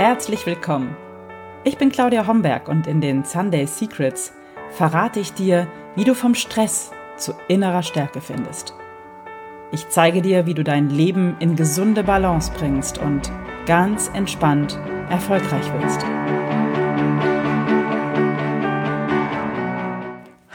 herzlich willkommen. Ich bin Claudia Homberg und in den Sunday Secrets verrate ich dir, wie du vom Stress zu innerer Stärke findest. Ich zeige dir, wie du dein Leben in gesunde Balance bringst und ganz entspannt erfolgreich wirst.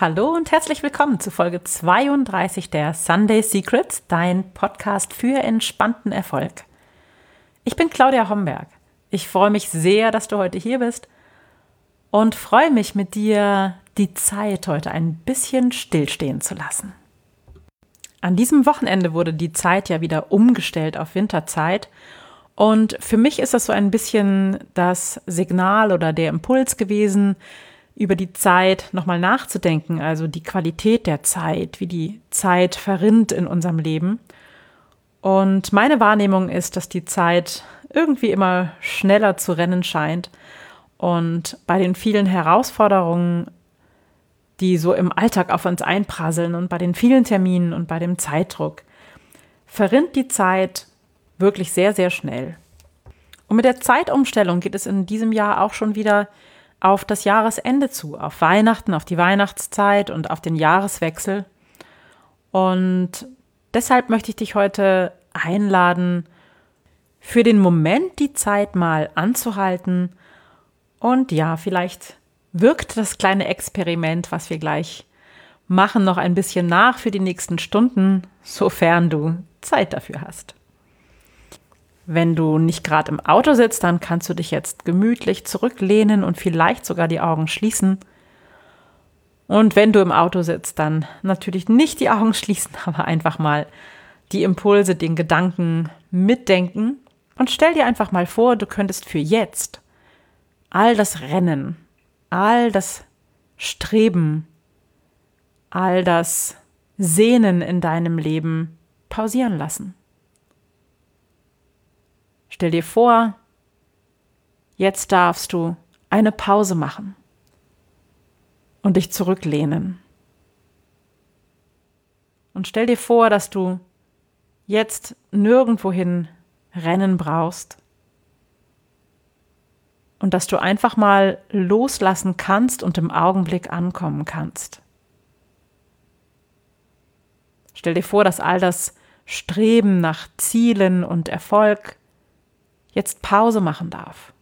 Hallo und herzlich willkommen zu Folge 32 der Sunday Secrets, dein Podcast für entspannten Erfolg. Ich bin Claudia Homberg. Ich freue mich sehr, dass du heute hier bist und freue mich mit dir, die Zeit heute ein bisschen stillstehen zu lassen. An diesem Wochenende wurde die Zeit ja wieder umgestellt auf Winterzeit und für mich ist das so ein bisschen das Signal oder der Impuls gewesen, über die Zeit nochmal nachzudenken, also die Qualität der Zeit, wie die Zeit verrinnt in unserem Leben. Und meine Wahrnehmung ist, dass die Zeit irgendwie immer schneller zu rennen scheint und bei den vielen Herausforderungen, die so im Alltag auf uns einprasseln und bei den vielen Terminen und bei dem Zeitdruck, verrinnt die Zeit wirklich sehr, sehr schnell. Und mit der Zeitumstellung geht es in diesem Jahr auch schon wieder auf das Jahresende zu, auf Weihnachten, auf die Weihnachtszeit und auf den Jahreswechsel. Und deshalb möchte ich dich heute einladen, für den Moment die Zeit mal anzuhalten. Und ja, vielleicht wirkt das kleine Experiment, was wir gleich machen, noch ein bisschen nach für die nächsten Stunden, sofern du Zeit dafür hast. Wenn du nicht gerade im Auto sitzt, dann kannst du dich jetzt gemütlich zurücklehnen und vielleicht sogar die Augen schließen. Und wenn du im Auto sitzt, dann natürlich nicht die Augen schließen, aber einfach mal die Impulse, den Gedanken mitdenken und stell dir einfach mal vor, du könntest für jetzt all das Rennen, all das Streben, all das Sehnen in deinem Leben pausieren lassen. Stell dir vor, jetzt darfst du eine Pause machen und dich zurücklehnen. Und stell dir vor, dass du jetzt nirgendwohin rennen brauchst und dass du einfach mal loslassen kannst und im Augenblick ankommen kannst. Stell dir vor, dass all das Streben nach Zielen und Erfolg jetzt Pause machen darf.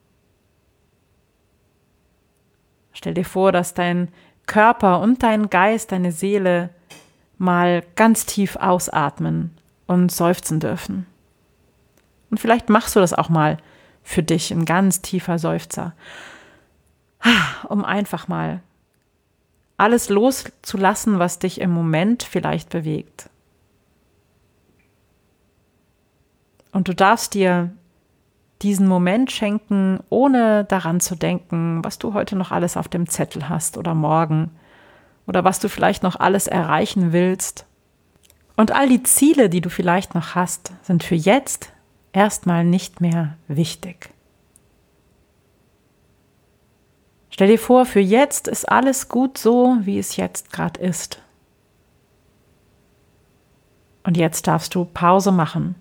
Stell dir vor, dass dein Körper und dein Geist, deine Seele mal ganz tief ausatmen und seufzen dürfen. Und vielleicht machst du das auch mal für dich, ein ganz tiefer Seufzer, um einfach mal alles loszulassen, was dich im Moment vielleicht bewegt. Und du darfst dir diesen Moment schenken, ohne daran zu denken, was du heute noch alles auf dem Zettel hast oder morgen oder was du vielleicht noch alles erreichen willst. Und all die Ziele, die du vielleicht noch hast, sind für jetzt erstmal nicht mehr wichtig. Stell dir vor, für jetzt ist alles gut so, wie es jetzt gerade ist. Und jetzt darfst du Pause machen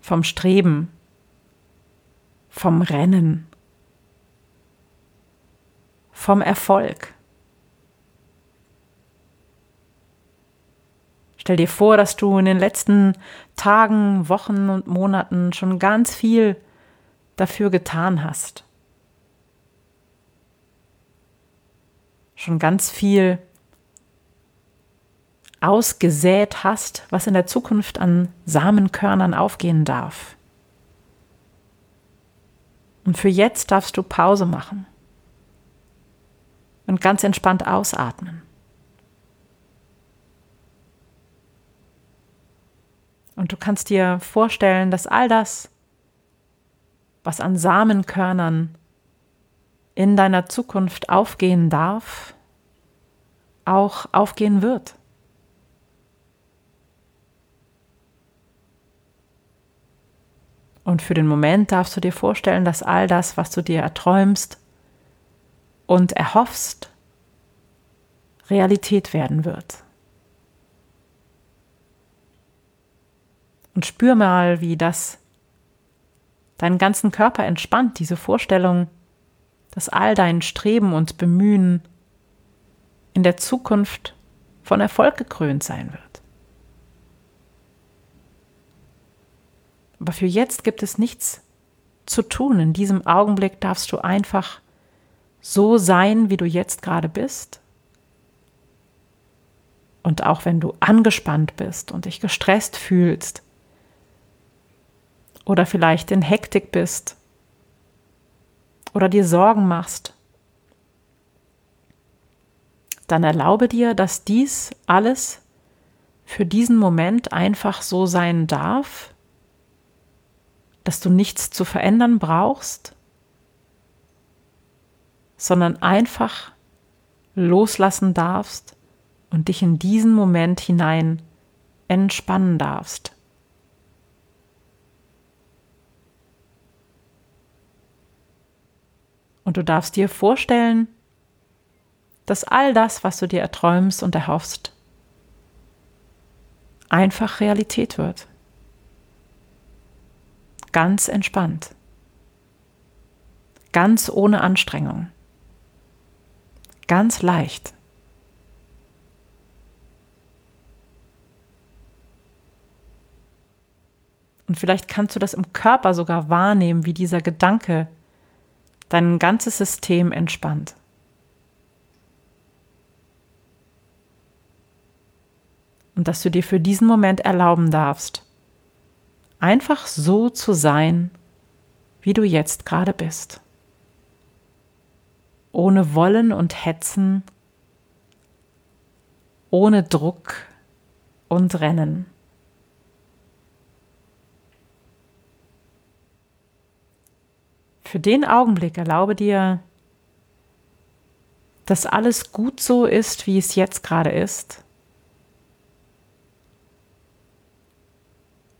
vom Streben, vom Rennen, vom Erfolg. Stell dir vor, dass du in den letzten Tagen, Wochen und Monaten schon ganz viel dafür getan hast. Schon ganz viel ausgesät hast, was in der Zukunft an Samenkörnern aufgehen darf. Und für jetzt darfst du Pause machen und ganz entspannt ausatmen. Und du kannst dir vorstellen, dass all das, was an Samenkörnern in deiner Zukunft aufgehen darf, auch aufgehen wird. Und für den Moment darfst du dir vorstellen, dass all das, was du dir erträumst und erhoffst, Realität werden wird. Und spür mal, wie das deinen ganzen Körper entspannt, diese Vorstellung, dass all dein Streben und Bemühen in der Zukunft von Erfolg gekrönt sein wird. Aber für jetzt gibt es nichts zu tun. In diesem Augenblick darfst du einfach so sein, wie du jetzt gerade bist. Und auch wenn du angespannt bist und dich gestresst fühlst oder vielleicht in Hektik bist oder dir Sorgen machst, dann erlaube dir, dass dies alles für diesen Moment einfach so sein darf, dass du nichts zu verändern brauchst, sondern einfach loslassen darfst und dich in diesen Moment hinein entspannen darfst. Und du darfst dir vorstellen, dass all das, was du dir erträumst und erhoffst, einfach Realität wird. Ganz entspannt. Ganz ohne Anstrengung. Ganz leicht. Und vielleicht kannst du das im Körper sogar wahrnehmen, wie dieser Gedanke dein ganzes System entspannt. Und dass du dir für diesen Moment erlauben darfst, einfach so zu sein, wie du jetzt gerade bist. Ohne Wollen und Hetzen, ohne Druck und Rennen. Für den Augenblick erlaube dir, dass alles gut so ist, wie es jetzt gerade ist.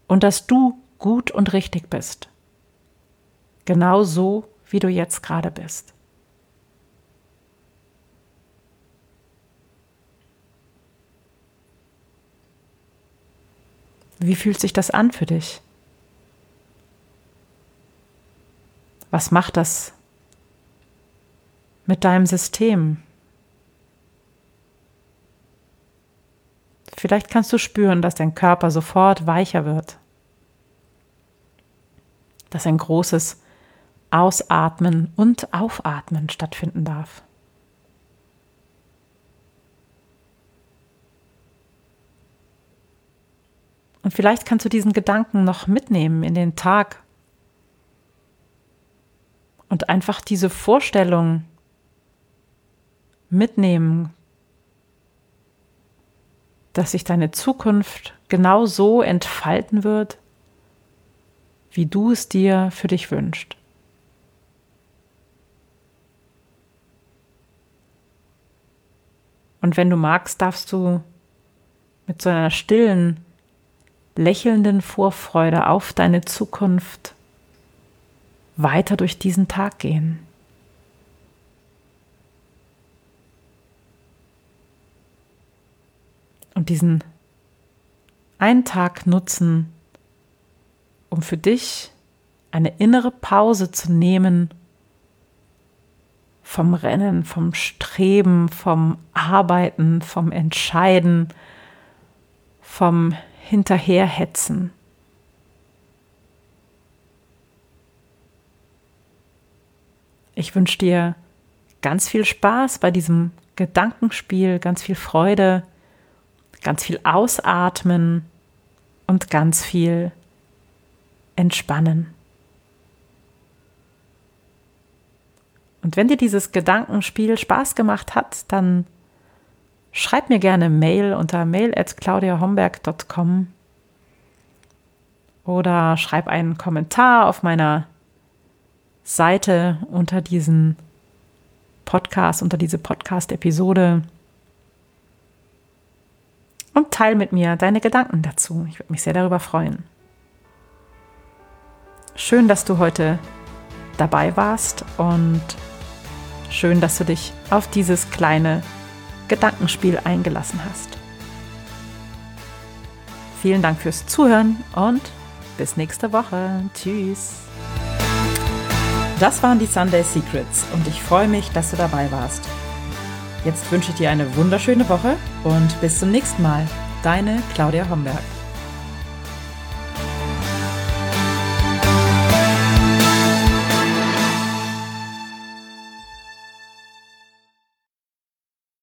Und dass du gut und richtig bist. Genau so, wie du jetzt gerade bist. Wie fühlt sich das an für dich? Was macht das mit deinem System? Vielleicht kannst du spüren, dass dein Körper sofort weicher wird, dass ein großes Ausatmen und Aufatmen stattfinden darf. Und vielleicht kannst du diesen Gedanken noch mitnehmen in den Tag und einfach diese Vorstellung mitnehmen, dass sich deine Zukunft genau so entfalten wird, wie du es dir für dich wünschst. Und wenn du magst, darfst du mit so einer stillen, lächelnden Vorfreude auf deine Zukunft weiter durch diesen Tag gehen. Und diesen einen Tag nutzen, um für dich eine innere Pause zu nehmen vom Rennen, vom Streben, vom Arbeiten, vom Entscheiden, vom Hinterherhetzen. Ich wünsche dir ganz viel Spaß bei diesem Gedankenspiel, ganz viel Freude, ganz viel Ausatmen und ganz viel Entspannen. Und wenn dir dieses Gedankenspiel Spaß gemacht hat, dann schreib mir gerne Mail unter mail@claudiahomberg.com oder schreib einen Kommentar auf meiner Seite unter diesen Podcast, unter diese Podcast-Episode und teile mit mir deine Gedanken dazu. Ich würde mich sehr darüber freuen. Schön, dass du heute dabei warst und schön, dass du dich auf dieses kleine Gedankenspiel eingelassen hast. Vielen Dank fürs Zuhören und bis nächste Woche. Tschüss. Das waren die Sunday Secrets und ich freue mich, dass du dabei warst. Jetzt wünsche ich dir eine wunderschöne Woche und bis zum nächsten Mal. Deine Claudia Homberg.